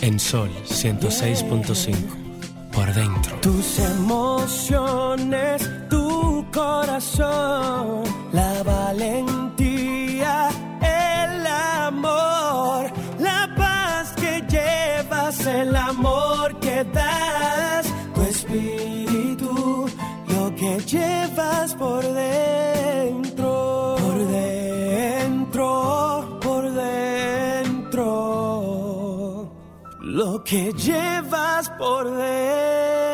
En Sol 106.5. Por dentro. Tus emociones, tu corazón, la valentía, el amor, la paz que llevas, el amor que das, tu espíritu, lo que llevas por dentro, que llevas por dentro.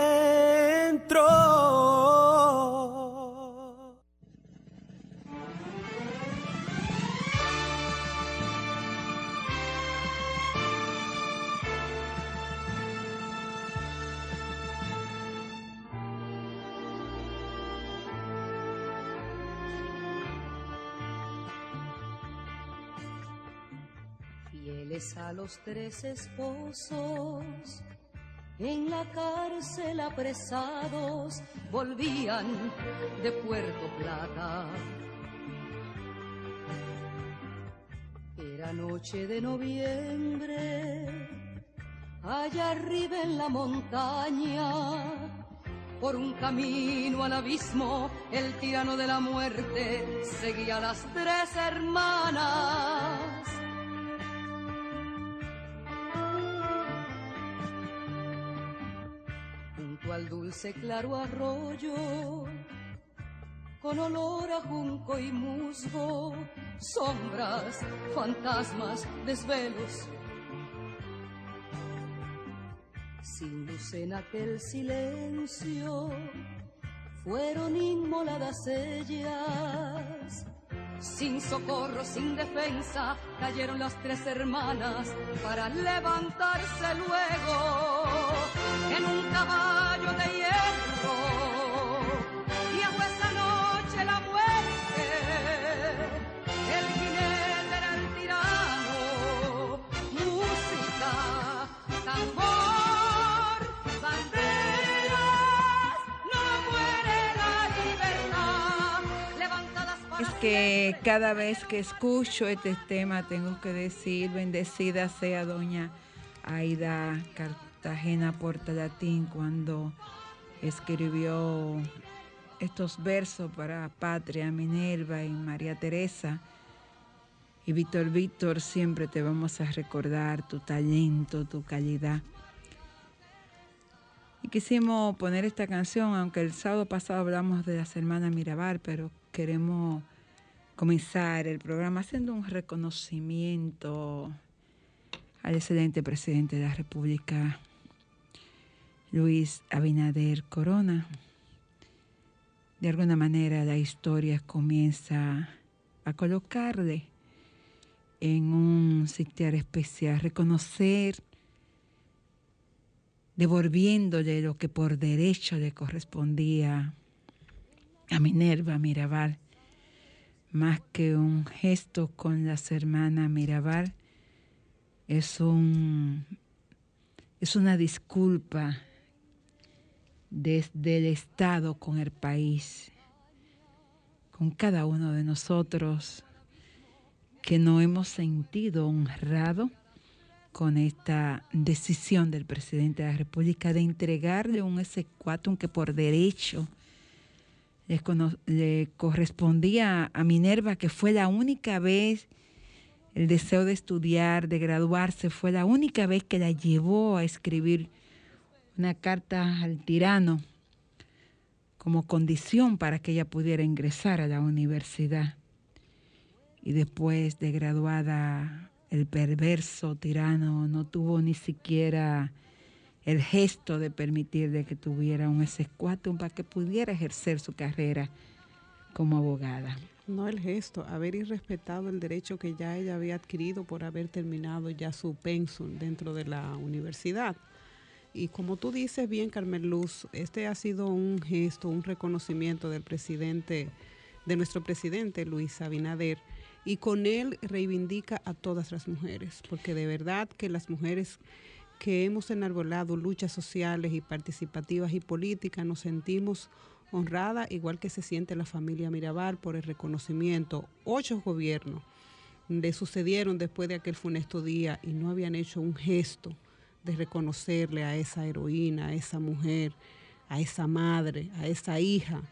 Los tres esposos, en la cárcel apresados, volvían de Puerto Plata. Era noche de noviembre, allá arriba en la montaña, por un camino al abismo, el tirano de la muerte seguía a las tres hermanas. Dulce claro arroyo, con olor a junco y musgo, sombras, fantasmas, desvelos. Sin luz en aquel silencio, fueron inmoladas ellas. Sin socorro, sin defensa, cayeron las tres hermanas para levantarse luego en un caballo de que cada vez que escucho este tema tengo que decir, bendecida sea doña Aida Cartagena Portalatín cuando escribió estos versos para Patria, Minerva y María Teresa. Y Víctor Víctor, siempre te vamos a recordar tu talento, tu calidad. Y quisimos poner esta canción, aunque el sábado pasado hablamos de las hermanas Mirabal, pero queremos comenzar el programa haciendo un reconocimiento al excelente presidente de la República, Luis Abinader Corona. De alguna manera la historia comienza a colocarle en un sitiar especial, reconocer, devolviéndole lo que por derecho le correspondía a Minerva Mirabal, más que un gesto con las hermanas Mirabal, es un es una disculpa desde el Estado con el país, con cada uno de nosotros que no hemos sentido honrado con esta decisión del presidente de la República de entregarle un S4 que por derecho le, correspondía a Minerva, que fue la única vez el deseo de estudiar, de graduarse, fue la única vez que la llevó a escribir una carta al tirano como condición para que ella pudiera ingresar a la universidad. Y después de graduada, el perverso tirano no tuvo ni siquiera el gesto de permitirle que tuviera un S4 para que pudiera ejercer su carrera como abogada. No el gesto, haber irrespetado el derecho que ya ella había adquirido por haber terminado ya su pensum dentro de la universidad. Y como tú dices bien, Carmen Luz, este ha sido un gesto, un reconocimiento del presidente, de nuestro presidente Luis Abinader, y con él reivindica a todas las mujeres, porque de verdad que las mujeres que hemos enarbolado luchas sociales y participativas y políticas nos sentimos honrada, igual que se siente la familia Mirabal por el reconocimiento. Ocho gobiernos le sucedieron después de aquel funesto día y no habían hecho un gesto de reconocerle a esa heroína, a esa mujer, a esa madre, a esa hija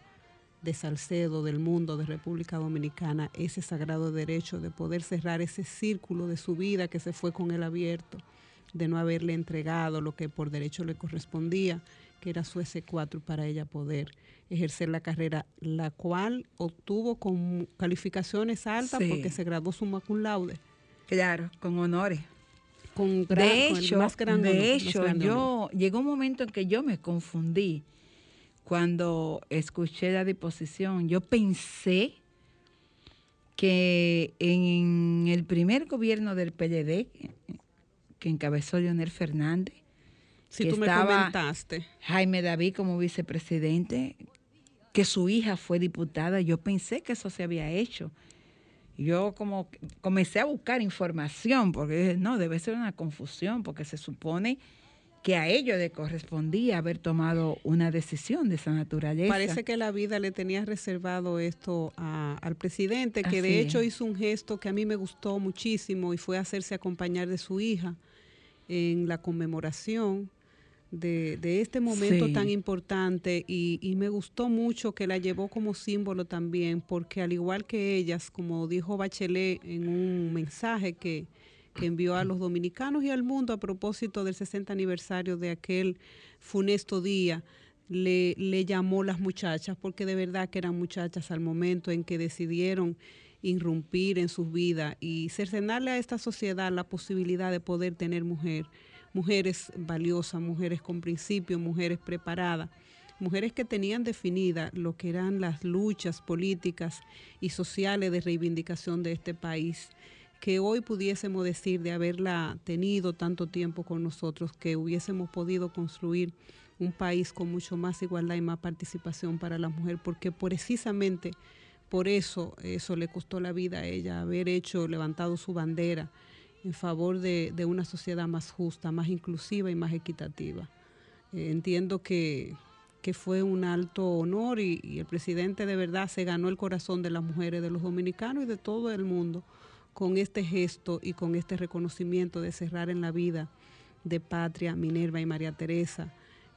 de Salcedo, del mundo, de República Dominicana, ese sagrado derecho de poder cerrar ese círculo de su vida que se fue con él abierto, de no haberle entregado lo que por derecho le correspondía, que era su S4 para ella poder ejercer la carrera, la cual obtuvo con calificaciones altas Sí. porque se graduó su cum laude. Claro, con honores. Con, gran- de con hecho, más gran honor, de más hecho grande yo llegó un momento en que yo me confundí cuando escuché la disposición. Yo pensé que en el primer gobierno del PLD, que encabezó Leonel Fernández, Si que tú me estaba comentaste. Jaime David como vicepresidente, que su hija fue diputada, yo pensé que eso se había hecho. Yo como comencé a buscar información, porque dije, no, debe ser una confusión, porque se supone que a ellos le correspondía haber tomado una decisión de esa naturaleza. Parece que la vida le tenía reservado esto a- al presidente, que Así de hecho es. hizo un gesto que a mí me gustó muchísimo y fue hacerse acompañar de su hija en la conmemoración de, de este momento Sí. tan importante y, y me gustó mucho que la llevó como símbolo también, porque al igual que ellas, como dijo Bachelet en un mensaje que, que envió a los dominicanos y al mundo a propósito del 60 aniversario de aquel funesto día, le, le llamó las muchachas, porque de verdad que eran muchachas al momento en que decidieron irrumpir en sus vidas y cercenarle a esta sociedad la posibilidad de poder tener mujer, mujeres valiosas, mujeres con principios, mujeres preparadas, mujeres que tenían definida lo que eran las luchas políticas y sociales de reivindicación de este país que hoy pudiésemos decir de haberla tenido tanto tiempo con nosotros, que hubiésemos podido construir un país con mucho más igualdad y más participación para la mujer, porque precisamente por eso eso le costó la vida a ella, haber hecho, levantado su bandera en favor de, una sociedad más justa, más inclusiva y más equitativa. Eh, entiendo que, que fue un alto honor y el presidente de verdad se ganó el corazón de las mujeres, de los dominicanos y de todo el mundo con este gesto y con este reconocimiento de cerrar en la vida de Patria, Minerva y María Teresa,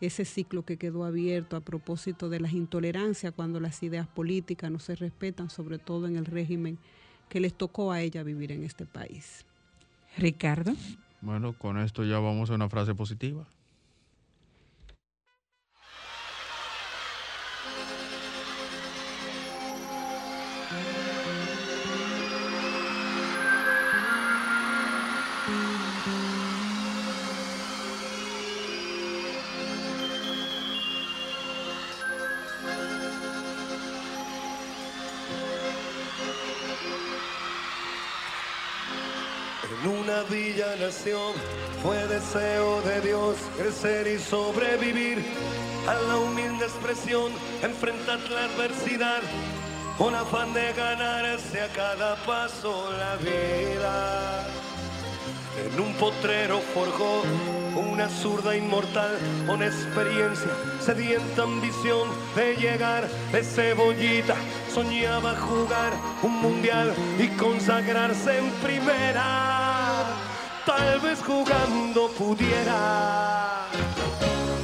ese ciclo que quedó abierto a propósito de las intolerancias cuando las ideas políticas no se respetan, sobre todo en el régimen que les tocó a ella vivir en este país. Ricardo. Bueno, con esto ya vamos a una frase positiva. En una villa nación fue deseo de Dios crecer y sobrevivir a la humilde expresión, enfrentar la adversidad con afán de ganarse a cada paso la vida. En un potrero forjó una zurda inmortal con experiencia, sedienta ambición de llegar de cebollita. Soñaba jugar un mundial y consagrarse en primera. Tal vez jugando pudiera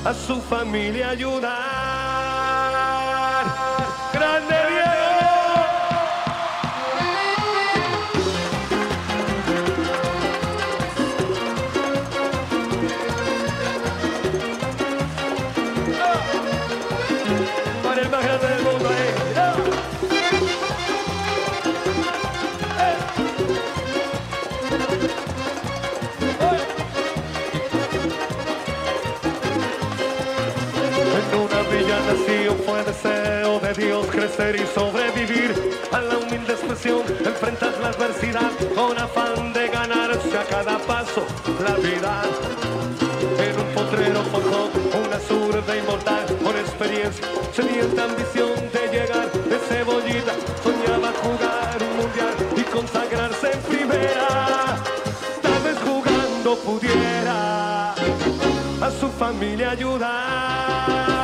a su familia ayudar. ¡Grande crecer y sobrevivir a la humilde expresión, enfrentar la adversidad con afán de ganarse a cada paso la vida. En un potrero forjó una zurda inmortal con experiencia, sedienta ambición de llegar de cebollita, soñaba jugar un mundial y consagrarse en primera. Tal vez jugando pudiera a su familia ayudar.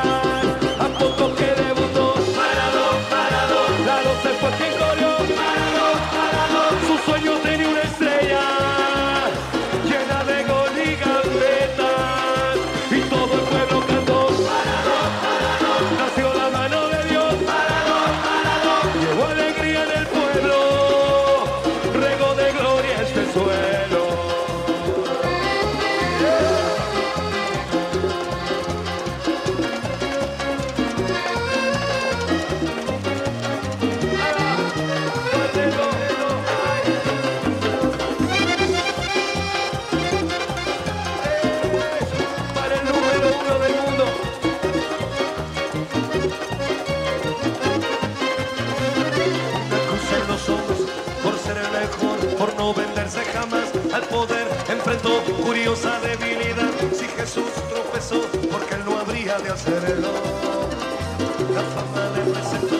Curiosa debilidad. Si Jesús tropezó, porque él no habría de hacerlo. La fama le presentó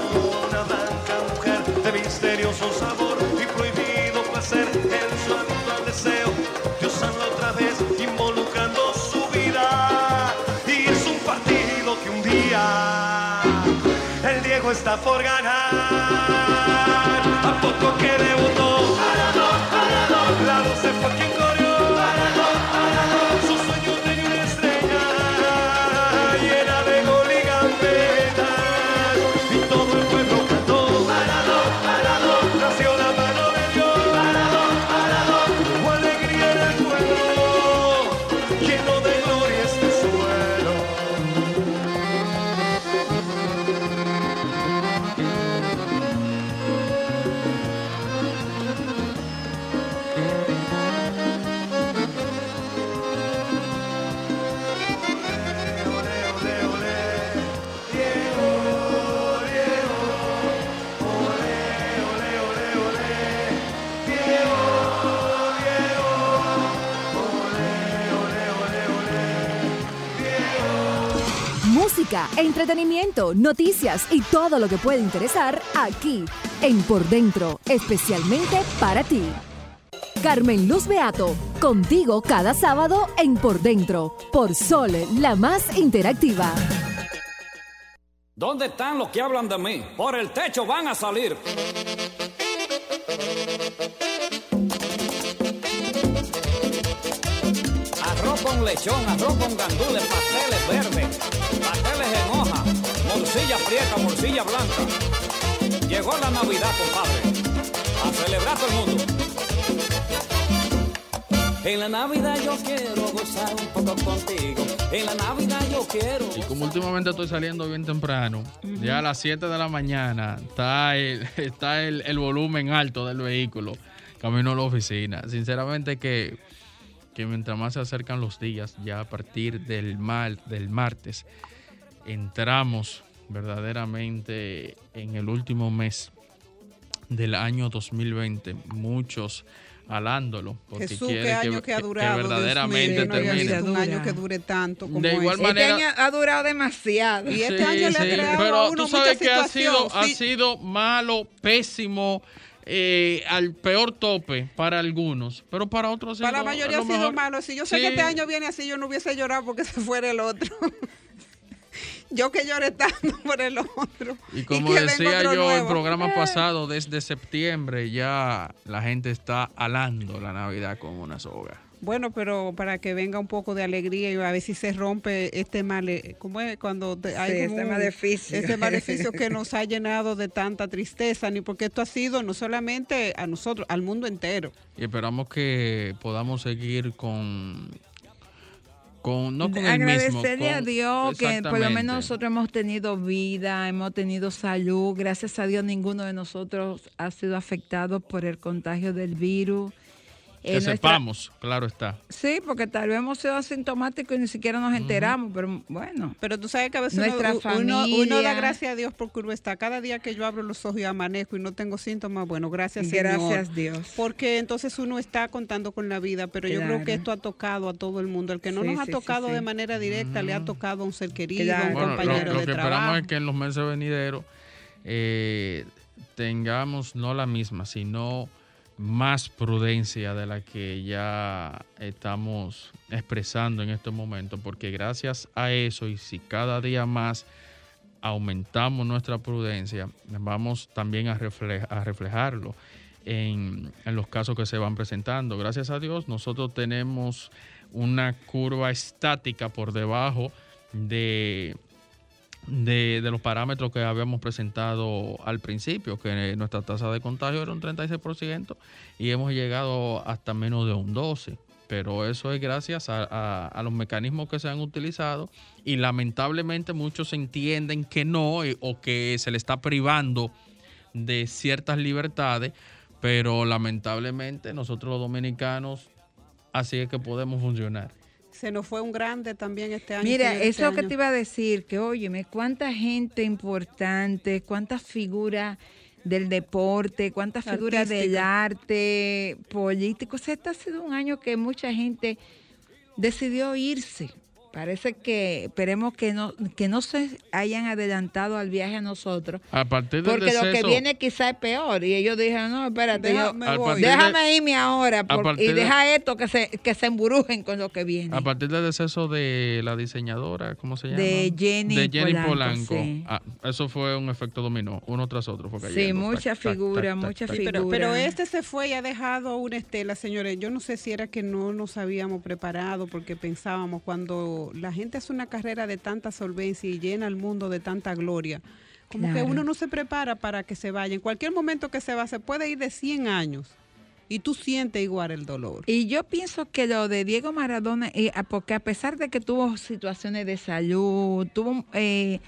una blanca mujer de misterioso sabor y prohibido placer en su habitual deseo de usarla otra vez, involucrando su vida. Y es un partido que un día el Diego está por ganar. Entretenimiento, noticias y todo lo que puede interesar aquí en Por Dentro, especialmente para ti. Carmen Luz Beato, contigo cada sábado en Por Dentro, por Sol, la más interactiva. ¿Dónde están los que hablan de mí? Por el techo van a salir. Arroz con lechón, arroz con gandules, pasteles verdes, morcilla prieta, morcilla blanca. Llegó la Navidad, compadre. A celebrar todo el mundo. En la Navidad yo quiero gozar un poco contigo. En la Navidad yo quiero. Y como últimamente estoy saliendo bien temprano, ya a las 7 de la mañana está el, está el, el volumen alto del vehículo camino a la oficina. Sinceramente que, que mientras más se acercan los días, ya a partir del, mar, del martes, entramos verdaderamente en el último mes del año 2020. Muchos alándolo porque Jesús, quieren qué año que, que, ha que durado. Dios verdaderamente mío, no termine. un año que dure tanto como De igual ese. manera- Este año ha durado demasiado. Y este Sí, año le ha sí, creado a pero uno tú sabes que ha sido, situación. ha Sí, sido malo, pésimo, eh, al peor tope para algunos, pero para otros sí Para la mayoría a ha sido mejor- malo. Si yo sé Sí. que este año viene así, yo no hubiese llorado porque se fuera el otro. Yo que lloré tanto por el otro. Y como decía yo en el nuevo. programa pasado, desde septiembre ya la gente está alando la Navidad con una soga. Bueno, pero para que venga un poco de alegría y a ver si se rompe este mal, eh, ¿cómo es? Cuando hay Sí, este maleficio. este maleficio que nos ha llenado de tanta tristeza, ni porque esto ha sido no solamente a nosotros, al mundo entero. Y esperamos que podamos seguir con... con no con el mismo. Agradecerle a Dios que por lo menos nosotros hemos tenido vida, hemos tenido salud. Gracias a Dios ninguno de nosotros ha sido afectado por el contagio del virus. Que Eh, nuestra- sepamos, claro está. Sí, porque tal vez hemos sido asintomáticos y ni siquiera nos enteramos, pero bueno. Pero tú sabes que a veces Nuestra uno, uno- uno da familia. gracias a Dios porque uno está. Cada día que yo abro los ojos y amanezco y no tengo síntomas, bueno, gracias Señor. Gracias Dios. Porque entonces uno está contando con la vida, pero yo creo que esto ha tocado a todo el mundo. El que no Sí, nos ha sí, tocado sí. de manera directa, le ha tocado a un ser querido, Claro. a un Bueno, lo, compañero lo de que trabajo. esperamos es que en los meses venideros eh, tengamos no la misma, sino más prudencia de la que ya estamos expresando en estos momentos, porque gracias a eso y si cada día más aumentamos nuestra prudencia, vamos también a, refle- a reflejarlo en, en los casos que se van presentando. Gracias a Dios, nosotros tenemos una curva estática por debajo de, de, los parámetros que habíamos presentado al principio, que nuestra tasa de contagio era un 36% y hemos llegado hasta menos de un 12%. pero eso es gracias a, los mecanismos que se han utilizado y lamentablemente muchos entienden que no o que se le está privando de ciertas libertades, pero lamentablemente nosotros los dominicanos así es que podemos funcionar. Se nos fue un grande también este año. Mira, eso este es lo que te iba a decir, que óyeme, cuánta gente importante, cuántas figuras del deporte, cuántas figuras del arte, político. O sea, este ha sido un año que mucha gente decidió irse. Parece que esperemos que no, que no se hayan adelantado al viaje a nosotros. A partir del Porque lo que viene quizá es peor. Y ellos dijeron, no, espérate, Deja- yo- voy. de- déjame irme ahora por- y de- deja esto que se, que se emburujen con lo que viene. A partir del deceso de la diseñadora, ¿cómo se llama? De Jenny De Jenny Polanco, Polanco. sí. Ah, eso fue un efecto dominó, uno tras otro. Fue Sí, mucha tac, figura, tac, tac, mucha tac. Sí, pero, figura. pero este se fue y ha dejado una estela, señores. Yo no sé si era que no nos habíamos preparado porque pensábamos cuando la gente hace una carrera de tanta solvencia y llena el mundo de tanta gloria, como que uno no se prepara para que se vaya. En cualquier momento que se va, se puede ir de 100 años y tú sientes igual el dolor. Y yo pienso que lo de Diego Maradona, eh, porque a pesar de que tuvo situaciones de salud, tuvo eh,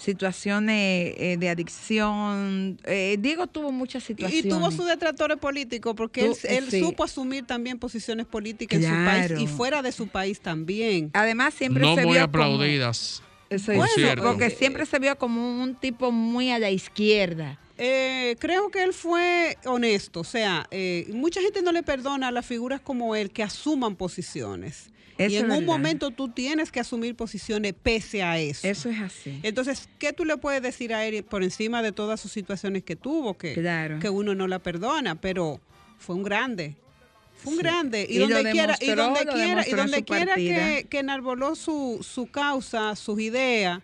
situaciones eh, de adicción, eh, Diego tuvo muchas situaciones. y tuvo sus detractores políticos porque él, Tú- él sí. supo asumir también posiciones políticas en su país y fuera de su país también. Además, siempre No se muy vio aplaudidas. Como, Eso por es, cierto. porque siempre se vio como un tipo muy a la izquierda. Eh, creo que él fue honesto, o sea, eh, mucha gente no le perdona a las figuras como él que asuman posiciones. Eso y en un verdad. momento tú tienes que asumir posiciones pese a eso. Eso es así. Entonces, ¿qué tú le puedes decir a él por encima de todas sus situaciones que tuvo? Que, Claro. que uno no la perdona, pero fue un grande. Fue un Sí. grande. Y, donde quiera, y donde quiera, y donde quiera que, que enarboló su, su causa, sus ideas,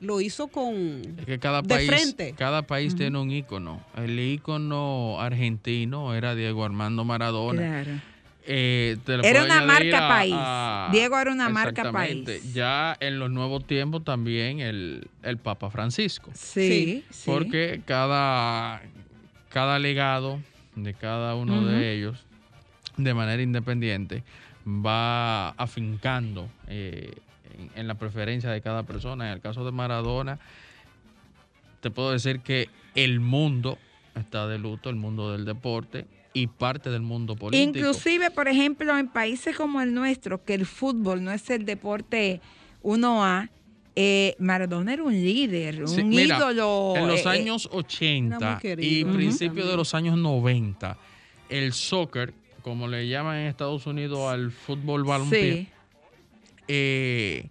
lo hizo con Es que cada de país, frente. cada país tiene un ícono. El ícono argentino era Diego Armando Maradona. Claro. Eh, te lo Era una marca país. Diego era una marca país. Ya en los nuevos tiempos también el, el Papa Francisco. Sí, sí. Porque cada, cada legado de cada uno de ellos, de manera independiente, va afincando eh, en, la preferencia de cada persona. En el caso de Maradona, te puedo decir que el mundo está de luto, el mundo del deporte y parte del mundo político. Inclusive, por ejemplo, en países como el nuestro, que el fútbol no es el deporte 1A, eh, Maradona era un líder, Sí, un mira, ídolo. En los eh, años 80 Era muy y principios de los años 90, el soccer, como le llaman en Estados Unidos al fútbol balompié, sí, eh,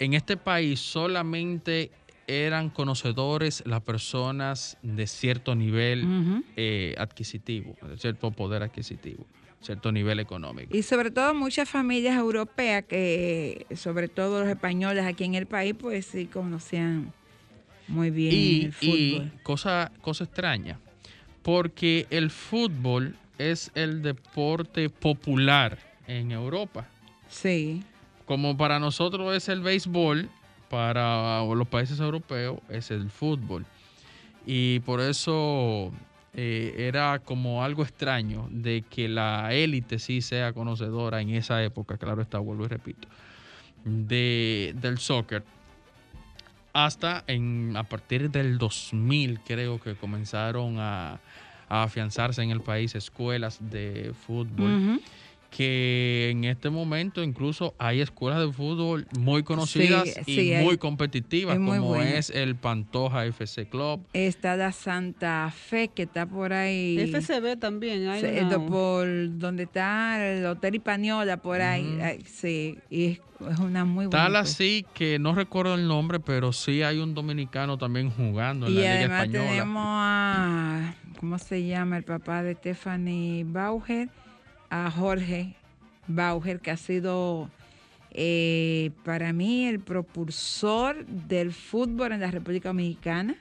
en este país solamente eran conocedores las personas de cierto nivel eh, adquisitivo, de cierto poder adquisitivo, cierto nivel económico. Y sobre todo muchas familias europeas, que sobre todo los españoles aquí en el país, pues sí conocían muy bien y, el y fútbol. cosa, cosa extraña, porque el fútbol es el deporte popular en Europa. Sí, Como para nosotros es el béisbol, para los países europeos es el fútbol. Y por eso eh, era como algo extraño de que la élite sí sea conocedora en esa época, claro está, vuelvo y repito, de, del soccer. Hasta en, a partir del 2000 creo que comenzaron a, afianzarse en el país escuelas de fútbol. Que en este momento incluso hay escuelas de fútbol muy conocidas Sí, y sí, hay- muy competitivas, es muy como buena. es el Pantoja FC Club. está la Santa Fe, que está por ahí. FCB también. Hay Sí, por donde está el Hotel Hispanola, por ahí. Ay, sí, y es, es una muy buena. Tal así que no recuerdo el nombre, pero sí hay un dominicano también jugando en Y la Liga además Española. tenemos a, ¿cómo se llama? El papá de Stephanie Bauer, a Jorge Bauer, que ha sido eh, para mí el propulsor del fútbol en la República Dominicana.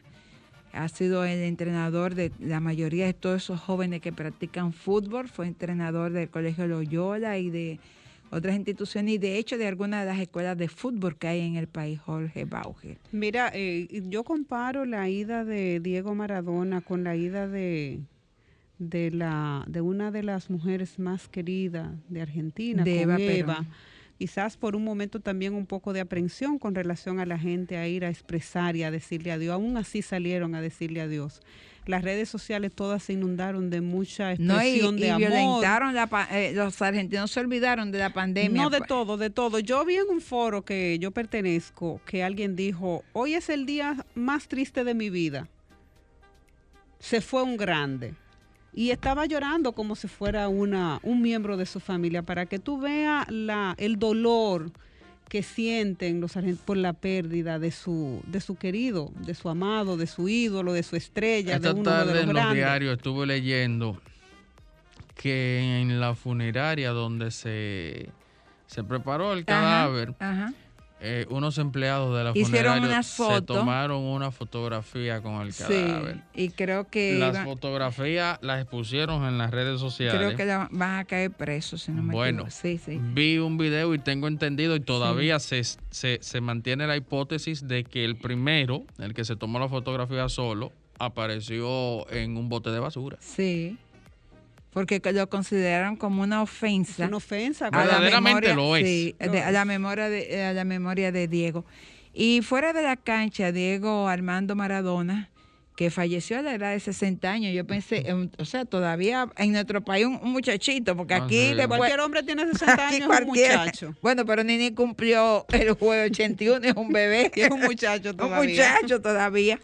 Ha sido el entrenador de la mayoría de todos esos jóvenes que practican fútbol. Fue entrenador del Colegio Loyola y de otras instituciones y de hecho de algunas de las escuelas de fútbol que hay en el país, Jorge Bauer. Mira, eh, yo comparo la ida de Diego Maradona con la ida de, de la de una de las mujeres más queridas de Argentina, De con Eva. Quizás por un momento también un poco de aprensión con relación a la gente a ir a expresar y a decirle adiós. Aún así salieron a decirle adiós. Las redes sociales todas se inundaron de mucha No, y, expresión y de amor. violentaron la eh, los argentinos se olvidaron de la pandemia. No de Pa- todo, de todo. Yo vi en un foro que yo pertenezco que alguien dijo, hoy es el día más triste de mi vida. Se fue un grande. Y estaba llorando como si fuera una, un miembro de su familia, para que tú veas la, el dolor que sienten los argentinos por la pérdida de su, de su querido, de su amado, de su ídolo, de su estrella, de Esta de tarde los en los diarios estuve leyendo que en la funeraria donde se, se preparó el Ajá, cadáver, ajá. Eh, unos empleados de la Hicieron se tomaron una fotografía con el Sí, cadáver. y creo que Las fotografías las expusieron en las redes sociales. creo que la- van a caer presos, si no me Bueno, equivoco. Sí, sí. vi un video y tengo entendido y todavía se, se, se mantiene la hipótesis de que el primero, el que se tomó la fotografía solo, apareció en un bote de basura. Sí. Porque que lo consideraron como una ofensa. Es una ofensa. a la Verdaderamente memoria- lo es. sí, Lo de- a la memoria de a la memoria de Diego. Y fuera de la cancha, Diego Armando Maradona, que falleció a la edad de 60 años, yo pensé, o sea, todavía en nuestro país un, un muchachito, porque Ah, aquí sí. después- Cualquier hombre tiene 60 aquí años, es un muchacho. Bueno, pero Nini cumplió el jueves 81, es un bebé. Y es un muchacho un todavía. muchacho todavía.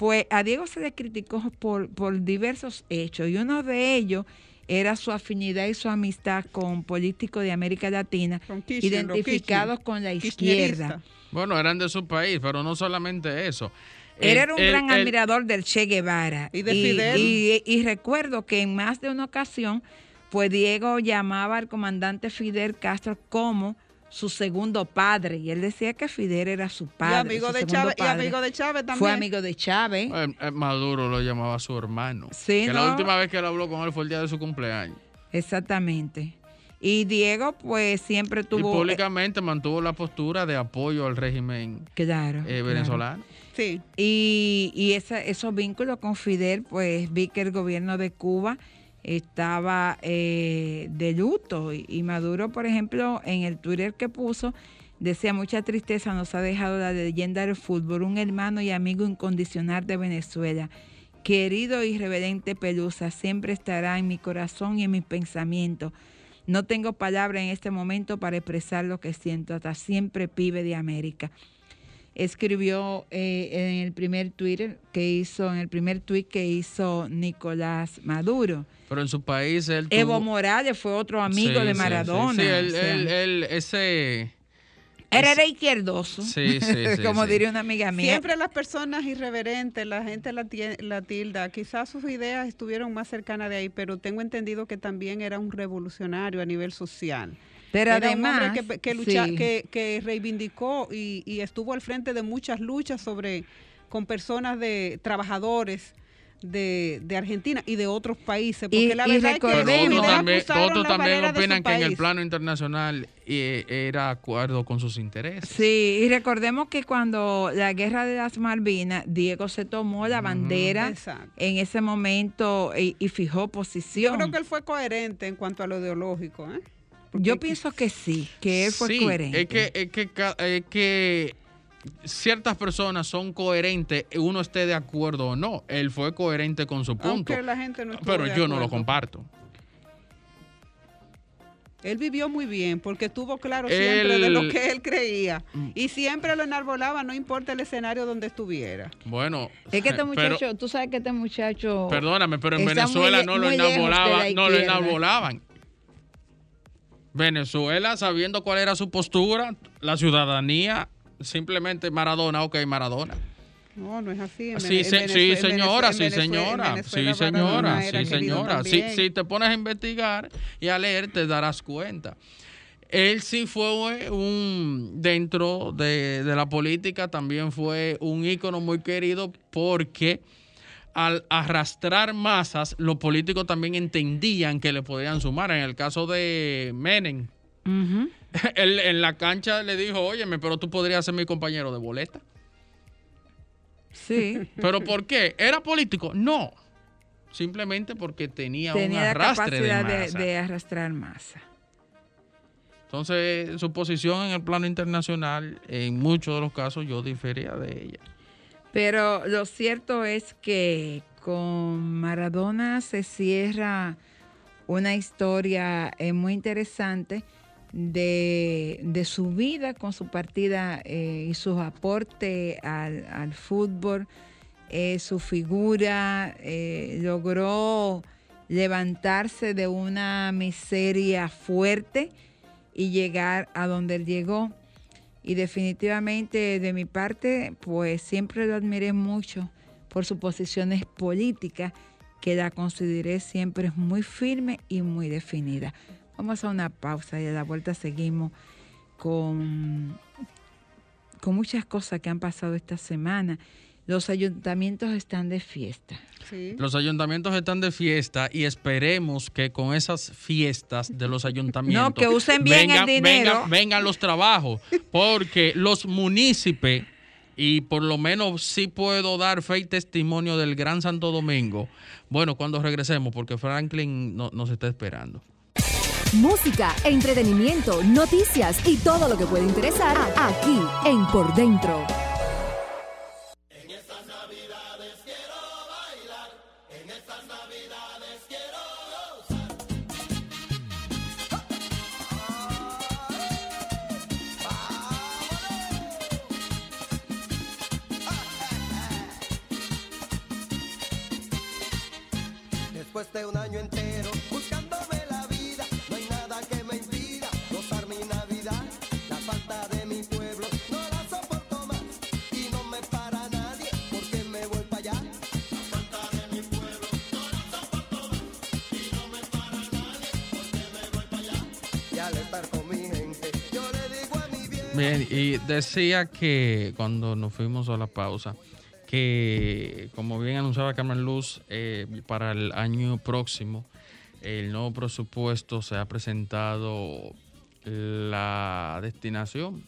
Pues a Diego se le criticó por, por diversos hechos y uno de ellos era su afinidad y su amistad con políticos de América Latina identificados Kirchner- con la izquierda. Bueno, eran de su país, pero no solamente eso. Él era un el- gran el- admirador del Che Guevara. Y de Fidel. Y, y recuerdo que en más de una ocasión, pues Diego llamaba al comandante Fidel Castro como su segundo padre. Y él decía que Fidel era su Y padre. amigo su de segundo Chávez, y amigo de Chávez también. Fue amigo de Chávez. eh, eh, Maduro lo llamaba su hermano. Sí, que ¿no? la última vez que él habló con él fue el día de su cumpleaños. Exactamente. Y Diego, pues siempre y tuvo. públicamente mantuvo la postura de apoyo al régimen eh, claro, eh, claro. venezolano. Sí. Y, y esa- esos vínculos con Fidel, pues vi que el gobierno de Cuba estaba eh, de luto. Y, Maduro, por ejemplo, en el Twitter que puso, decía mucha tristeza nos ha dejado la leyenda del fútbol, un hermano y amigo incondicional de Venezuela. Querido y reverente Pelusa, siempre estará en mi corazón y en mis pensamientos. No tengo palabra en este momento para expresar lo que siento. Hasta siempre, pibe de América escribió eh, en el primer Twitter que hizo, en el primer tweet que hizo Nicolás Maduro. Pero en su país él Evo tuvo- Morales fue otro amigo Sí, de Maradona. Sí, sí, él, o sea, él- él- ese... él era izquierdoso, Sí, sí, sí, como sí. diría una amiga mía. Siempre las personas irreverentes, la gente la, la tilda, quizás sus ideas estuvieron más cercanas de ahí, pero tengo entendido que también era un revolucionario a nivel social. Pero era un además, hombre que, que lucha- sí. que, que reivindicó y, y estuvo al frente de muchas luchas sobre con personas de trabajadores de, de Argentina y de otros países. Porque Y- la y verdad es que recordemos- otros también, opinan que en el plano internacional eh, era acuerdo con sus intereses. Sí, y recordemos que cuando la guerra de las Malvinas, Diego se tomó la bandera en ese momento y, y fijó Yo posición. creo que él fue coherente en cuanto a lo ideológico. ¿eh? Porque Yo pienso que sí, que él fue Sí, coherente. Es que, es que, es que ciertas personas son coherentes, uno esté de acuerdo o no. Él fue coherente con su punto. Aunque la gente no estuvo Pero yo no lo comparto. Él vivió muy bien porque estuvo claro siempre de lo que él creía. Mm. Y siempre lo enarbolaba, no importa el escenario donde estuviera. Bueno, Es que este pero- muchacho, tú sabes que este muchacho... Perdóname, pero en muy Venezuela no lo muy enarbolaban, no lo enarbolaban. Venezuela, sabiendo cuál era su postura, la ciudadanía, simplemente Maradona, ok, Maradona. No, no es así. En Sí, se- sí, señora, sí, señora, Venezuela sí, señora, sí, señora. Si, te pones a investigar y a leer, te darás cuenta. Él sí fue un, dentro de, de la política, también fue un ícono muy querido porque al arrastrar masas, los políticos también entendían que le podían sumar. En el caso de Menem. él en la cancha le dijo, óyeme, pero tú podrías ser mi compañero de boleta. Sí. ¿Pero por qué? ¿Era político? No. simplemente porque tenía, Tenía un la arrastre de capacidad de, masa. de arrastrar masa. Entonces, su posición en el plano internacional, en muchos de los casos, yo difería de ella. Pero lo cierto es que con Maradona se cierra una historia eh, muy interesante de, su vida con su partida eh, y sus aportes al, al fútbol, eh, su figura, eh, logró levantarse de una miseria fuerte y llegar a donde él llegó. Y definitivamente de mi parte, pues siempre lo admiré mucho por sus posiciones políticas, que la consideré siempre muy firme y muy definida. Vamos a una pausa y a la vuelta seguimos con, con muchas cosas que han pasado esta semana. Los ayuntamientos están de fiesta. Sí. Los ayuntamientos están de fiesta y esperemos que con esas fiestas de los ayuntamientos No, que usen bien el dinero. vengan- vengan los trabajos, porque los municipios, y por lo menos sí puedo dar fe y testimonio del Gran Santo Domingo, bueno, cuando regresemos, porque Franklin no- nos está esperando. Música, entretenimiento, noticias y todo lo que puede interesar aquí en Por Dentro. Después de un año entero y decía que cuando nos fuimos a la pausa, que como bien anunciaba Carmen Luz, eh, para el año próximo, el nuevo presupuesto se ha presentado la destinación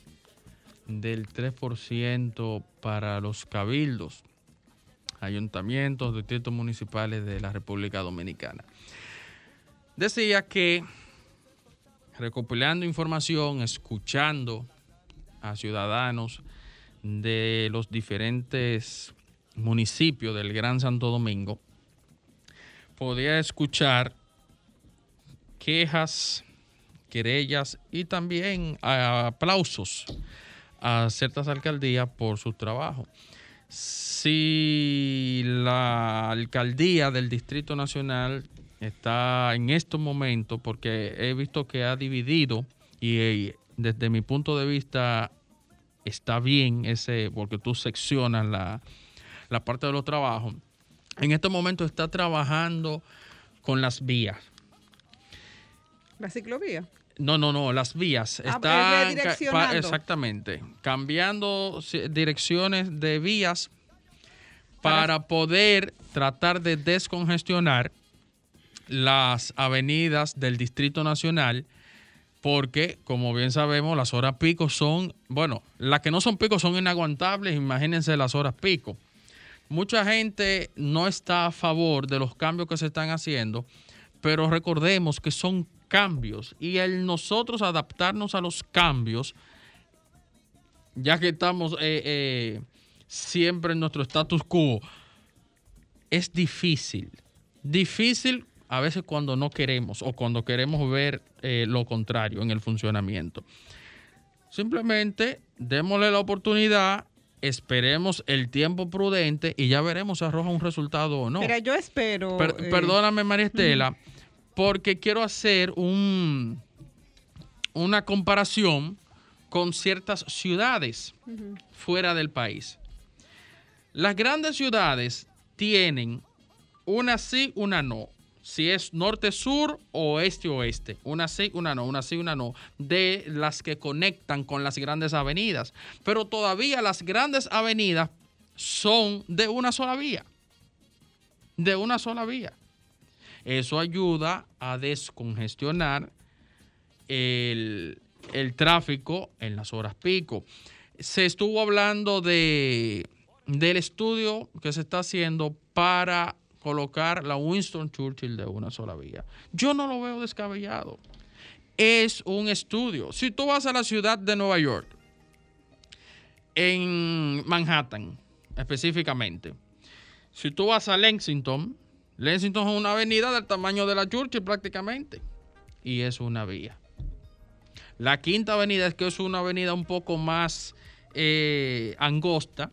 del 3% para los cabildos, ayuntamientos, distritos municipales de la República Dominicana. Decía que recopilando información, escuchando a ciudadanos de los diferentes municipios del Gran Santo Domingo, podía escuchar quejas, querellas y también aplausos a ciertas alcaldías por su trabajo. Si la alcaldía del Distrito Nacional está en estos momentos, porque he visto que ha dividido y desde mi punto de vista está bien ese, porque tú seccionas la, la parte de los trabajos. En este momento está trabajando con las vías. La ciclovía. No, no, no, las vías. Ah, Están pa- exactamente. Cambiando direcciones de vías para poder tratar de descongestionar las avenidas del Distrito Nacional, porque, como bien sabemos, las horas pico son, bueno, las que no son pico son inaguantables, imagínense las horas pico. Mucha gente no está a favor de los cambios que se están haciendo, pero recordemos que son cambios y el nosotros adaptarnos a los cambios, ya que estamos eh, eh, siempre en nuestro status quo, es difícil. Difícil a veces cuando no queremos o cuando queremos ver eh, lo contrario en el funcionamiento. Simplemente démosle la oportunidad, esperemos el tiempo prudente y ya veremos si arroja un resultado o no. Mira, yo espero. Per- eh, perdóname, María Estela, porque quiero hacer un, una comparación con ciertas ciudades fuera del país. Las grandes ciudades tienen una sí, una no. Si es norte-sur o este-oeste. Una sí, una no, una sí, una no. De las que conectan con las grandes avenidas. Pero todavía las grandes avenidas son de una sola vía. De una sola vía. Eso ayuda a descongestionar el, el tráfico en las horas pico. Se estuvo hablando de, del estudio que se está haciendo para colocar la Winston Churchill de una sola vía. Yo no lo veo descabellado. Es un estudio. Si tú vas a la ciudad de Nueva York, en Manhattan específicamente, si tú vas a Lexington, Lexington es una avenida del tamaño de la Churchill prácticamente. Y es una vía. La quinta avenida es que es una avenida un poco más eh, angosta,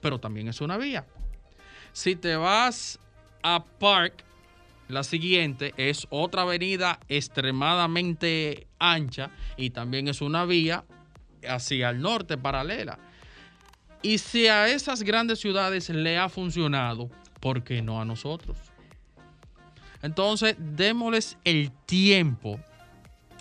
pero también es una vía. Si te vas a Park, la siguiente es otra avenida extremadamente ancha y también es una vía hacia el norte paralela. Y si a esas grandes ciudades le ha funcionado, ¿por qué no a nosotros? Entonces, démosles el tiempo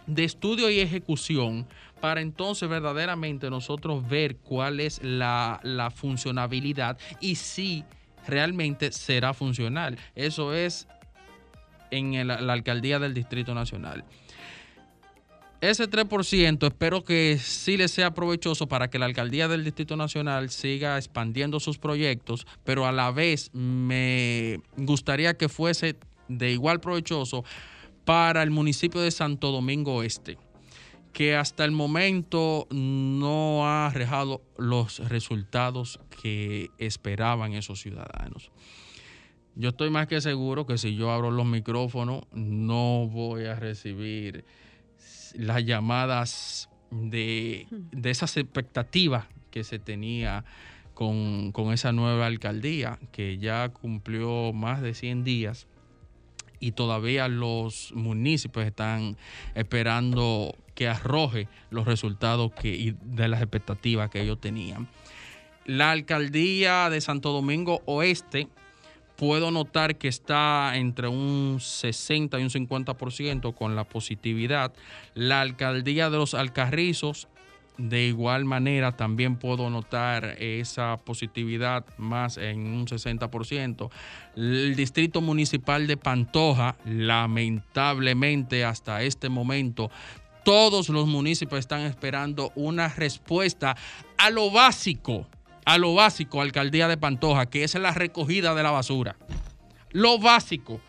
de estudio y ejecución para entonces verdaderamente nosotros ver cuál es la, la funcionabilidad y si realmente será funcional. Eso es en la alcaldía del Distrito Nacional. Ese 3% espero que sí le sea provechoso para que la alcaldía del Distrito Nacional siga expandiendo sus proyectos, pero a la vez me gustaría que fuese de igual provechoso para el municipio de Santo Domingo Este, que hasta el momento no ha arrojado los resultados que esperaban esos ciudadanos. Yo estoy más que seguro que si yo abro los micrófonos no voy a recibir las llamadas de, de esas expectativas que se tenía con, con esa nueva alcaldía, que ya cumplió más de 100 días y todavía los municipios están esperando que arroje los resultados que, y de las expectativas que ellos tenían. La alcaldía de Santo Domingo Oeste puedo notar que está entre un 60 y un 50% con la positividad. La alcaldía de los Alcarrizos, de igual manera, también puedo notar esa positividad más en un 60%. El distrito municipal de Pantoja, lamentablemente hasta este momento, todos los municipios están esperando una respuesta a lo básico a lo básico, alcaldía de Pantoja, que es la recogida de la basura. Lo básico,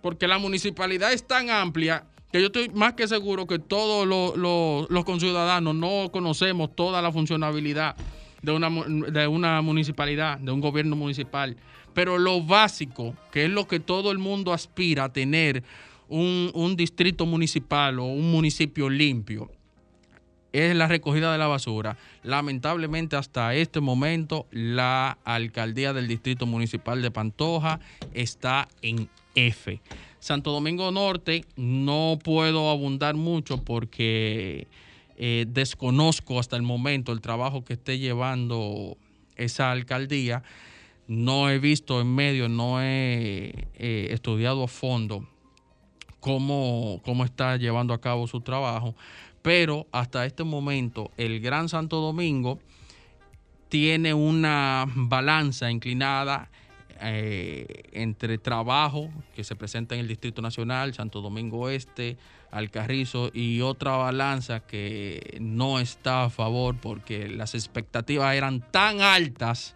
porque la municipalidad es tan amplia que yo estoy más que seguro que todos los, los- los conciudadanos no conocemos toda la funcionabilidad de una, de una municipalidad, de un gobierno municipal. Pero lo básico, que es lo que todo el mundo aspira a tener un, distrito municipal o un municipio limpio, es la recogida de la basura. Lamentablemente hasta este momento la alcaldía del distrito municipal de Pantoja está en F. Santo Domingo Norte no puedo abundar mucho porque eh, desconozco hasta el momento el trabajo que esté llevando esa alcaldía. No he visto en medio, no he eh, estudiado a fondo cómo, cómo está llevando a cabo su trabajo. Pero hasta este momento, el Gran Santo Domingo tiene una balanza inclinada eh, entre trabajo que se presenta en el Distrito Nacional, Santo Domingo Este, Alcarrizo, y otra balanza que no está a favor porque las expectativas eran tan altas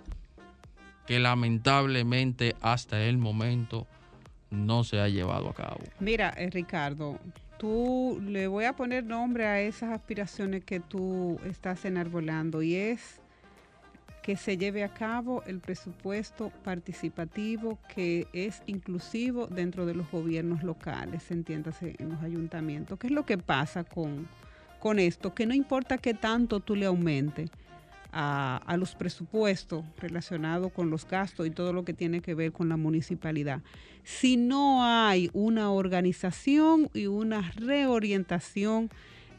que lamentablemente hasta el momento no se ha llevado a cabo. Mira, eh, Ricardo, tú le voy a poner nombre a esas aspiraciones que tú estás enarbolando y es que se lleve a cabo el presupuesto participativo que es inclusivo dentro de los gobiernos locales, entiéndase, en los ayuntamientos. ¿Qué es lo que pasa con, con esto? Que no importa qué tanto tú le aumentes a, los presupuestos relacionados con los gastos y todo lo que tiene que ver con la municipalidad, si no hay una organización y una reorientación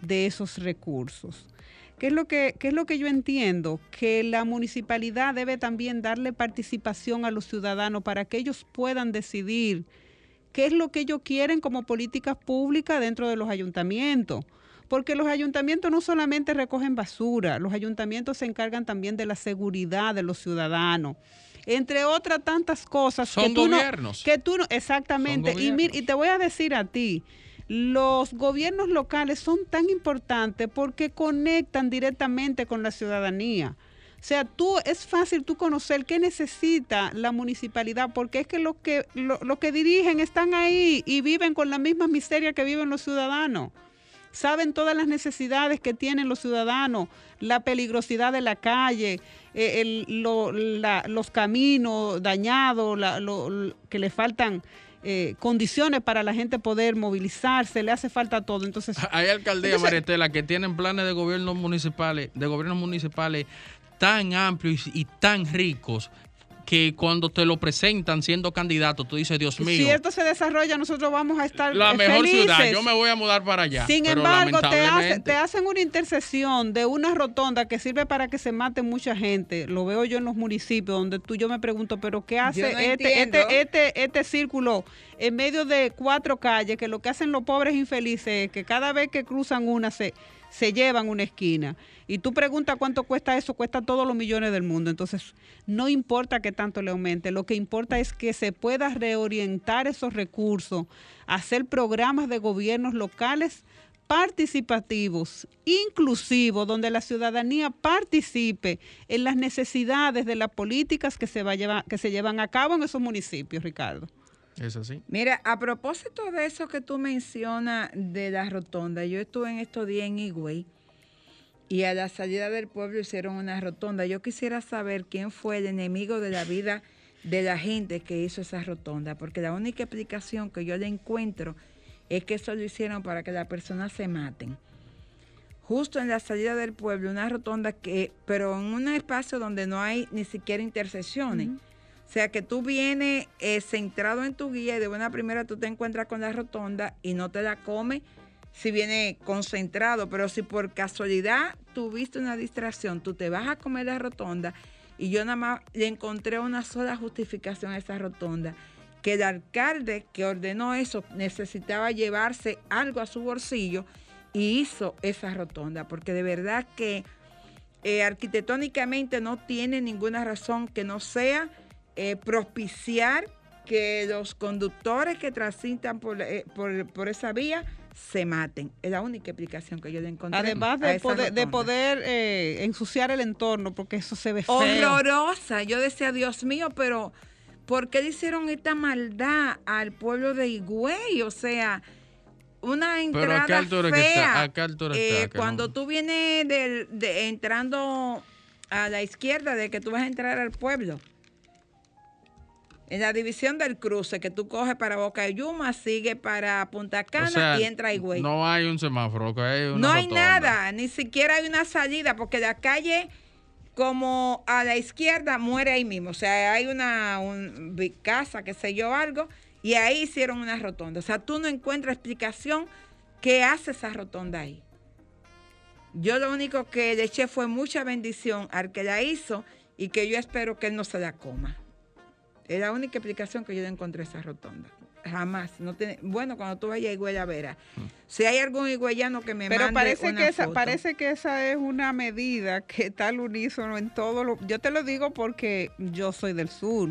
de esos recursos. ¿Qué es, lo que, ¿Qué es lo que yo entiendo? Que la municipalidad debe también darle participación a los ciudadanos para que ellos puedan decidir qué es lo que ellos quieren como políticas públicas dentro de los ayuntamientos. Porque los ayuntamientos no solamente recogen basura, los ayuntamientos se encargan también de la seguridad de los ciudadanos. Entre otras tantas cosas Son que tú no- gobiernos. que tú no, exactamente. Y, mir- y te voy a decir a ti, los gobiernos locales son tan importantes porque conectan directamente con la ciudadanía. O sea, tú es fácil tú conocer qué necesita la municipalidad, porque es que los que lo, lo que dirigen están ahí y viven con la misma miseria que viven los ciudadanos. Saben todas las necesidades que tienen los ciudadanos, la peligrosidad de la calle, eh, el- lo- la- los caminos dañados, la- lo- lo- que le faltan eh, condiciones para la gente poder movilizarse, le hace falta todo. Entonces, Hay alcaldías, Marietela, que tienen planes de gobiernos municipales, de gobiernos municipales tan amplios y tan ricos que cuando te lo presentan siendo candidato, tú dices, Dios mío, si esto se desarrolla, nosotros vamos a estar la mejor felices. ciudad, yo me voy a mudar para allá. Sin Pero embargo, te, hace- te hacen una intercesión de una rotonda que sirve para que se mate mucha gente. Lo veo yo en los municipios donde tú yo me pregunto, pero ¿qué hace no este, este, este, este círculo en medio de cuatro calles que lo que hacen los pobres infelices es que cada vez que cruzan una se, se llevan una esquina? Y tú preguntas cuánto cuesta eso, cuesta todos los millones del mundo. Entonces, no importa que tanto le aumente, lo que importa es que se pueda reorientar esos recursos, hacer programas de gobiernos locales participativos, inclusivos, donde la ciudadanía participe en las necesidades de las políticas que se, va a llevar- que se llevan a cabo en esos municipios, Ricardo. Es así. Mira, a propósito de eso que tú mencionas de la rotonda, yo estuve en estos días en Higüey y a la salida del pueblo hicieron una rotonda. Yo quisiera saber quién fue el enemigo de la vida de la gente que hizo esa rotonda, porque la única explicación que yo le encuentro es que eso lo hicieron para que las personas se maten. Justo en la salida del pueblo, una rotonda que, pero en un espacio donde no hay ni siquiera intersecciones. O sea que tú vienes eh, centrado en tu guía y de buena primera tú te encuentras con la rotonda y no te la comes si viene concentrado, pero si por casualidad tuviste una distracción, tú te vas a comer la rotonda y yo nada más le encontré una sola justificación a esa rotonda, que el alcalde que ordenó eso necesitaba llevarse algo a su bolsillo y hizo esa rotonda, porque de verdad que eh, arquitectónicamente no tiene ninguna razón que no sea eh, propiciar que los conductores que transitan por, eh, por, por esa vía se maten. Es la única explicación que yo le encontré. Además de poder, de poder eh, ensuciar el entorno, porque eso se ve feo. horrorosa. Yo decía, Dios mío, pero ¿por qué le hicieron esta maldad al pueblo de Higüey? O sea, una Pero entrada ¿a qué altura que fea. está? ¿A qué altura Eh, está? Que cuando no- tú vienes del- de, entrando a la izquierda de que tú vas a entrar al pueblo. En la división del cruce que tú coges para Boca de Yuma, sigue para Punta Cana O sea, y entra a Higüey. No hay un semáforo, que hay una No hay rotonda. nada, ni siquiera hay una salida, porque la calle, como a la izquierda, muere ahí mismo. O sea, hay una un- casa, qué sé yo, algo, y ahí hicieron una rotonda. O sea, tú no encuentras explicación qué hace esa rotonda ahí. Yo lo único que le eché fue mucha bendición al que la hizo y que yo espero que él no se la coma. Es la única explicación que yo le encontré a esa rotonda. Jamás. No tiene, bueno, cuando tú vayas a Higüey a verás. Si hay algún higüeyano que me Pero mande parece una que esa, foto. parece que esa es una medida que está al unísono en todo lo. Yo te lo digo porque yo soy del sur.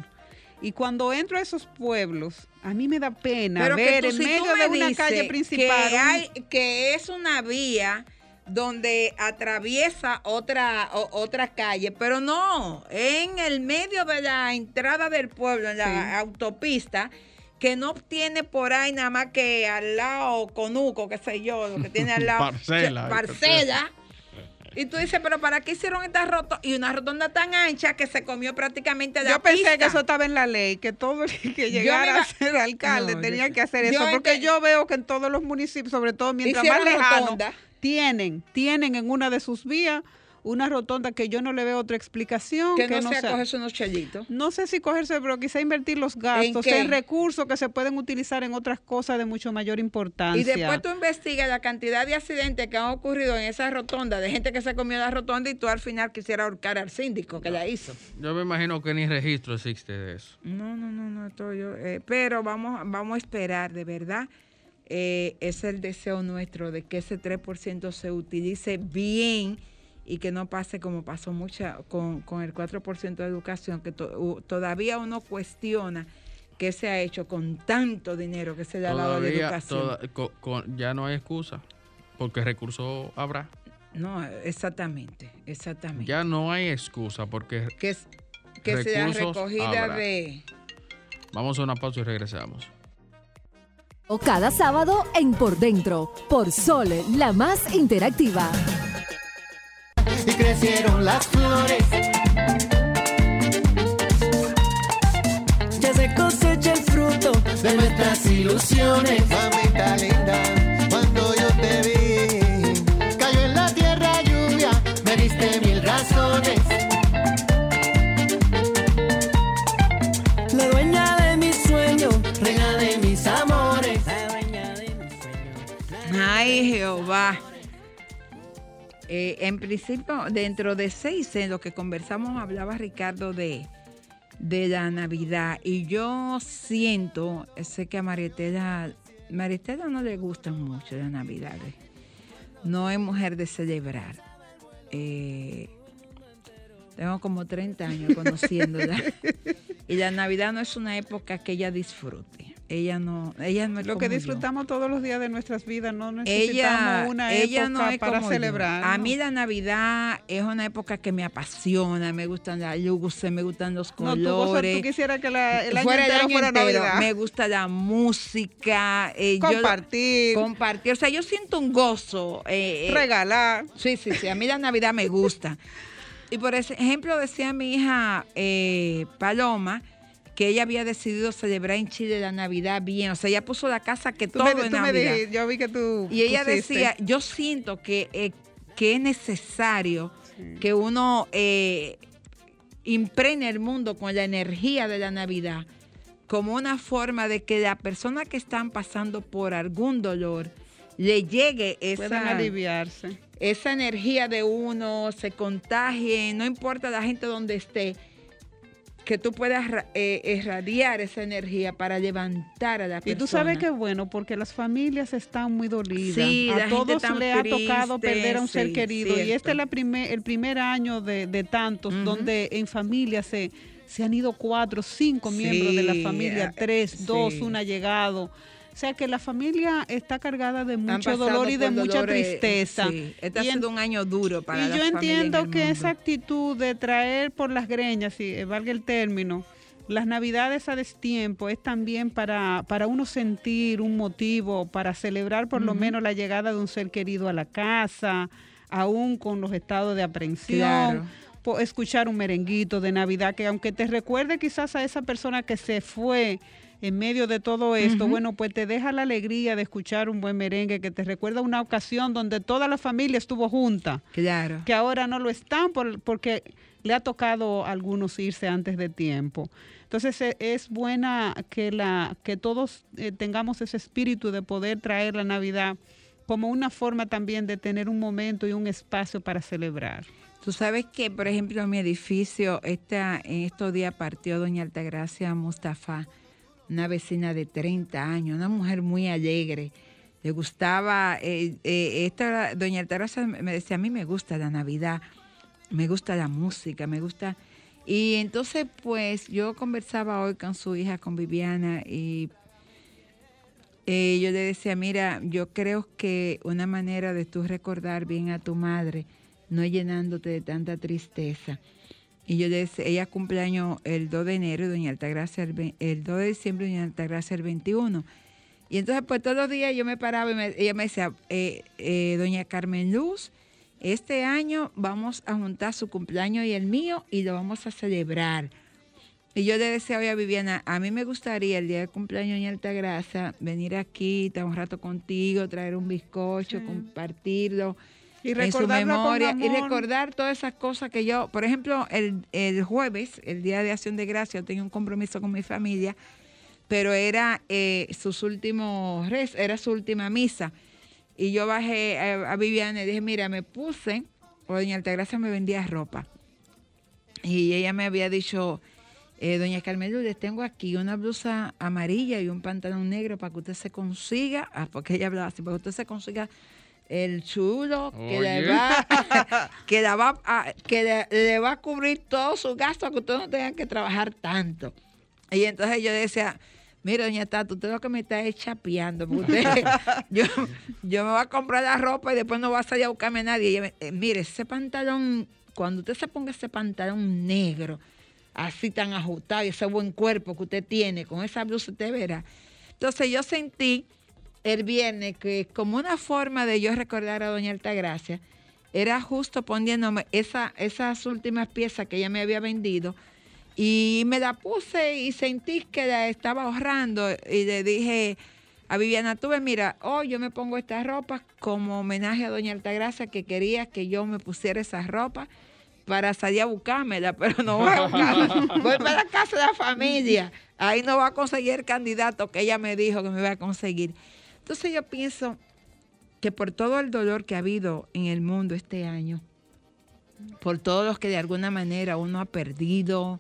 Y cuando entro a esos pueblos, a mí me da pena Pero que ver tú- en si tú medio me de una calle principal. Que, hay, que es una vía donde atraviesa otra, o- otra calle, pero no, en el medio de la entrada del pueblo, en la Sí. autopista, que no tiene por ahí nada más que al lado Conuco, qué sé yo, lo que tiene al lado. Parcela. Parcela. Y tú dices, pero ¿para qué hicieron esta rotonda? Y una rotonda tan ancha que se comió prácticamente la Yo pensé pista. que eso estaba en la ley, que todo el que llegara iba- a ser alcalde No, tenía yo- que hacer yo eso, porque ente- yo veo que en todos los municipios, sobre todo mientras más Hicieron lejano, rotonda. tienen, tienen en una de sus vías una rotonda que yo no le veo otra explicación. que, no, sea sea- cogerse unos chelitos. No sé si cogerse, pero quizá invertir los gastos en, recursos que se pueden utilizar en otras cosas de mucho mayor importancia. Y después tú investigas la cantidad de accidentes que han ocurrido en esa rotonda, de gente que se comió la rotonda y tú al final quisiera ahorcar al síndico que la hizo. Yo me imagino que ni registro existe de eso. No, no, no, no, esto yo, eh, pero vamos, vamos a esperar, de verdad. eh, es el deseo nuestro de que ese 3% se utilice bien y que no pase como pasó mucha con, con el 4% de educación, que to- todavía uno cuestiona qué se ha hecho con tanto dinero que se le ha dado a la educación. toda- co- con- ya no hay excusa, porque recursos habrá. No, exactamente, exactamente. Ya no hay excusa porque que que sea recogida habrá. de... vamos a una pausa y regresamos. O cada sábado en Por Dentro, por Sol, la más interactiva. Y crecieron las flores. Ya se cosecha el fruto de nuestras ilusiones. Mamita linda, cuando yo te vi, cayó en la tierra lluvia, me diste mil razones. La dueña de mis sueños, reina de mis amores. La dueña de mis sueños. Ay, Jehová. Eh, en principio, dentro de seis en lo que conversamos, hablaba Ricardo de, de la Navidad. Y yo siento, sé que a Marietela, Marietela no le gustan mucho las Navidades. No es mujer de celebrar. Eh, tengo como 30 años conociéndola. y la Navidad no es una época que ella disfrute. Ella no, ella no es Lo como que yo. disfrutamos todos los días de nuestras vidas, no necesitamos Ella, una ella época no es para celebrar. A ¿no? mí la Navidad es una época que me apasiona, me gustan las luces, me gustan los No, tú, colores. tú quisieras que la- el año fuera el año fuera entero, Navidad. Me gusta la música. eh, yo- Compartir. compartir. O sea, yo siento un gozo. eh, eh, Regalar. Sí, sí, sí. A mí la Navidad me gusta. Y por ejemplo, decía mi hija eh, Paloma que ella había decidido celebrar en Chile la Navidad bien. O sea, ella puso la casa que Tú todo me, es tú me Navidad. yo vi que tú Y ella pusiste. decía, yo siento que, eh, que es necesario que uno eh, impregne el mundo con la energía de la Navidad como una forma de que la persona que están pasando por algún dolor le llegue esa, aliviarse. esa energía de uno, se contagie, no importa la gente donde esté, que tú puedas eh, irradiar esa energía para levantar a la Y persona. tú sabes que bueno porque las familias están muy dolidas. Sí, a todos le ha tocado perder a un ser querido. Y este es la primer, el primer año de, de tantos donde en familia se, se han ido cuatro, cinco miembros de la familia, tres, dos, un allegado. O sea que la familia está cargada de mucho dolor y de mucha tristeza. sí. Este Y sido un año duro para y la yo en entiendo que mundo. esa actitud de traer por las greñas, si eh, valga el término, las navidades a destiempo es también para, para uno sentir un motivo, para celebrar por lo menos la llegada de un ser querido a la casa, aún con los estados de aprensión. Claro. Escuchar un merenguito de Navidad que aunque te recuerde quizás a esa persona que se fue en medio de todo esto, bueno, pues te deja la alegría de escuchar un buen merengue que te recuerda una ocasión donde toda la familia estuvo junta Claro. que ahora no lo están por- porque le ha tocado a algunos irse antes de tiempo. Entonces e- es buena que, la, que todos eh, tengamos ese espíritu de poder traer la Navidad como una forma también de tener un momento y un espacio para celebrar. Tú sabes que, por ejemplo, en mi edificio, esta, en estos días partió doña Altagracia Mustafa, una vecina de 30 años, una mujer muy alegre. Le gustaba, eh, eh, esta, doña Altagracia me decía, a mí me gusta la Navidad, me gusta la música, me gusta... Y entonces, pues, yo conversaba hoy con su hija, con Viviana, y eh, yo le decía, mira, yo creo que una manera de tú recordar bien a tu madre no llenándote de tanta tristeza. Y yo le decía, ella cumpleaños el 2 de enero doña Altagracia el, el 2 de diciembre doña Altagracia el 21. Y entonces, pues todos los días yo me paraba y me- ella me decía, eh, eh, doña Carmen Luz, este año vamos a juntar su cumpleaños y el mío y lo vamos a celebrar. Y yo le decía hoy a Viviana, a mí me gustaría el día del cumpleaños de Altagracia venir aquí, estar un rato contigo, traer un bizcocho, compartirlo Y en su recordarla con memoria y recordar todas esas cosas que yo, por ejemplo, el, el jueves, el día de Acción de Gracia, tenía un compromiso con mi familia, pero era eh, sus últimos res, era su última misa. Y yo bajé a, a Viviana y dije, mira, me puse, o doña Altagracia me vendía ropa. Y ella me había dicho, eh, doña Carmen Lourdes, tengo aquí una blusa amarilla y un pantalón negro para que usted se consiga, ah, porque ella hablaba así, para que usted se consiga el chulo que le va, que la va a- que le, le va a cubrir todos sus gastos, que usted no tenga que trabajar tanto. Y entonces yo decía, Mira, doña Tata, usted lo que me está es chapeando. usted- yo, yo me voy a comprar la ropa y después no va a salir a buscarme a nadie. Y ella me- eh, mire, ese pantalón, cuando usted se ponga ese pantalón negro, así tan ajustado y ese buen cuerpo que usted tiene, con esa blusa usted verá. Entonces yo sentí el viernes que como una forma de yo recordar a doña Altagracia, era justo poniéndome esa, esas últimas piezas que ella me había vendido y me la puse y sentí que la estaba ahorrando y le dije a Viviana, tú ves, mira, hoy yo me pongo esta ropa como homenaje a doña Altagracia que quería que yo me pusiera esa ropa para salir a buscármela, pero no voy a buscarla. Voy para la casa de la familia. Ahí no va a conseguir el candidato que ella me dijo que me iba a conseguir. Entonces yo pienso que por todo el dolor que ha habido en el mundo este año, por todos los que de alguna manera uno ha perdido,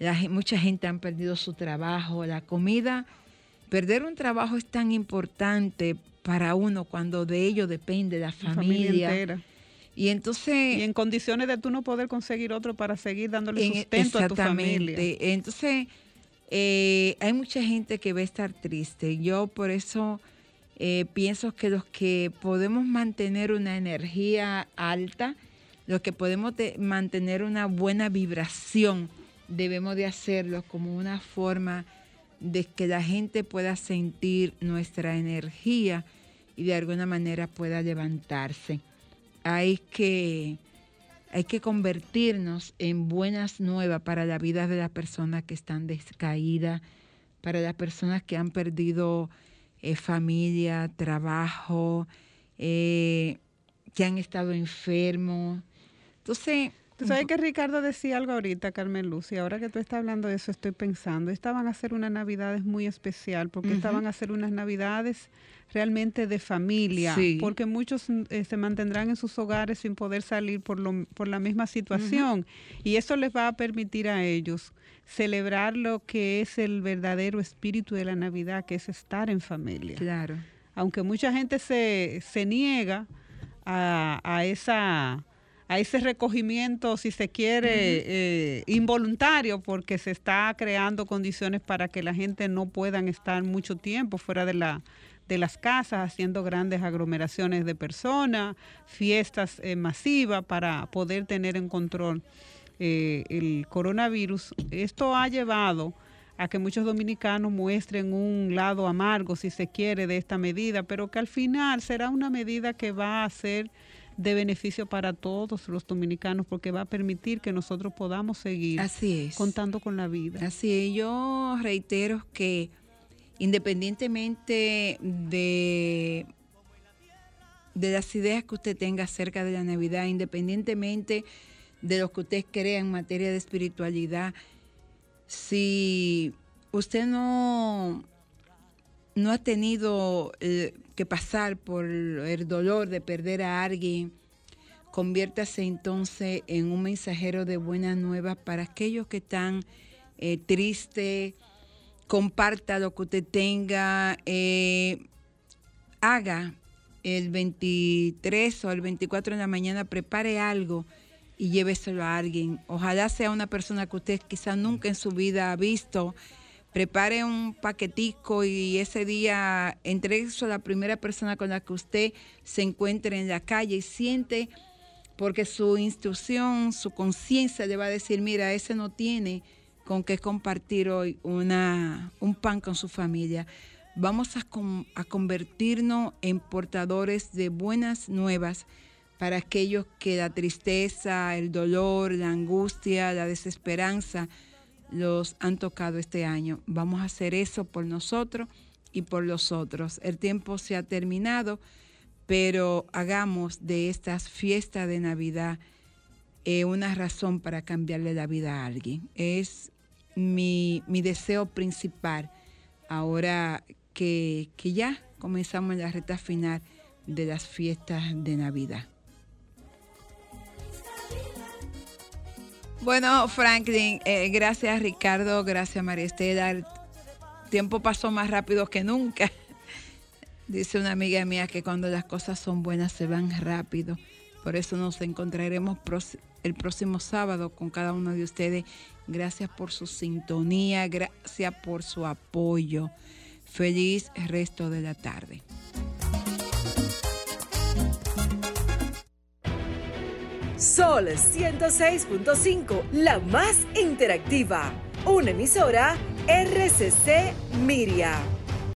la mucha gente ha perdido su trabajo, la comida, perder un trabajo es tan importante para uno cuando de ello depende la La familia. familia entera. Y entonces... Y en condiciones de tú no poder conseguir otro para seguir dándole En- sustento a tu familia. Exactamente. Entonces, eh, hay mucha gente que va a estar triste. Yo por eso eh, pienso que los que podemos mantener una energía alta, los que podemos te- mantener una buena vibración, debemos de hacerlo como una forma de que la gente pueda sentir nuestra energía y de alguna manera pueda levantarse. Hay que hay que convertirnos en buenas nuevas para la vida de las personas que están descaídas, para las personas que han perdido eh, familia, trabajo, eh, que han estado enfermos. Entonces, Tú sabes que Ricardo decía algo ahorita, Carmen Luz, y ahora que tú estás hablando de eso, estoy pensando, estaban a hacer unas navidades muy especial, porque estaban a hacer unas navidades realmente de familia, Sí. porque muchos eh, se mantendrán en sus hogares sin poder salir por, lo, por la misma situación, y eso les va a permitir a ellos celebrar lo que es el verdadero espíritu de la Navidad, que es estar en familia claro. aunque mucha gente se, se niega a, a esa a ese recogimiento, si se quiere, eh, involuntario, porque se está creando condiciones para que la gente no puedan estar mucho tiempo fuera de la de las casas haciendo grandes aglomeraciones de personas, fiestas eh, masivas para poder tener en control eh, el coronavirus. Esto ha llevado a que muchos dominicanos muestren un lado amargo, si se quiere, de esta medida, pero que al final será una medida que va a ser de beneficio para todos los dominicanos porque va a permitir que nosotros podamos seguir Así es. contando con la vida. Así es, yo reitero que independientemente de, de las ideas que usted tenga acerca de la Navidad, independientemente de lo que usted crea en materia de espiritualidad, si usted no, no ha tenido eh, que pasar por el dolor de perder a alguien, conviértase entonces en un mensajero de buenas nuevas para aquellos que están eh, tristes, comparta lo que usted tenga, eh, haga el 23 o el 24 de la mañana, prepare algo y lléveselo a alguien. Ojalá sea una persona que usted quizá nunca en su vida ha visto. Prepare un paquetico y ese día entrégueselo a la primera persona con la que usted se encuentre en la calle y siente, porque su instrucción, su conciencia le va a decir, mira, ese no tiene con qué compartir hoy una, un pan con su familia. Vamos a, a convertirnos en portadores de buenas nuevas para aquellos que la tristeza, el dolor, la angustia, la desesperanza los han tocado este año. Vamos a hacer eso por nosotros y por los otros. El tiempo se ha terminado, pero hagamos de estas fiestas de Navidad eh, una razón para cambiarle la vida a alguien. Es mi, mi deseo principal ahora que, que ya comenzamos en la recta final de las fiestas de Navidad. Bueno, Franklin, eh, gracias Ricardo, gracias María Estela. El tiempo pasó más rápido que nunca. Dice una amiga mía que cuando las cosas son buenas se van rápido. Por eso nos encontraremos el próximo sábado con cada uno de ustedes. Gracias por su sintonía, gracias por su apoyo. Feliz resto de la tarde. Sol 106.5, la más interactiva. Una emisora RCC Miria.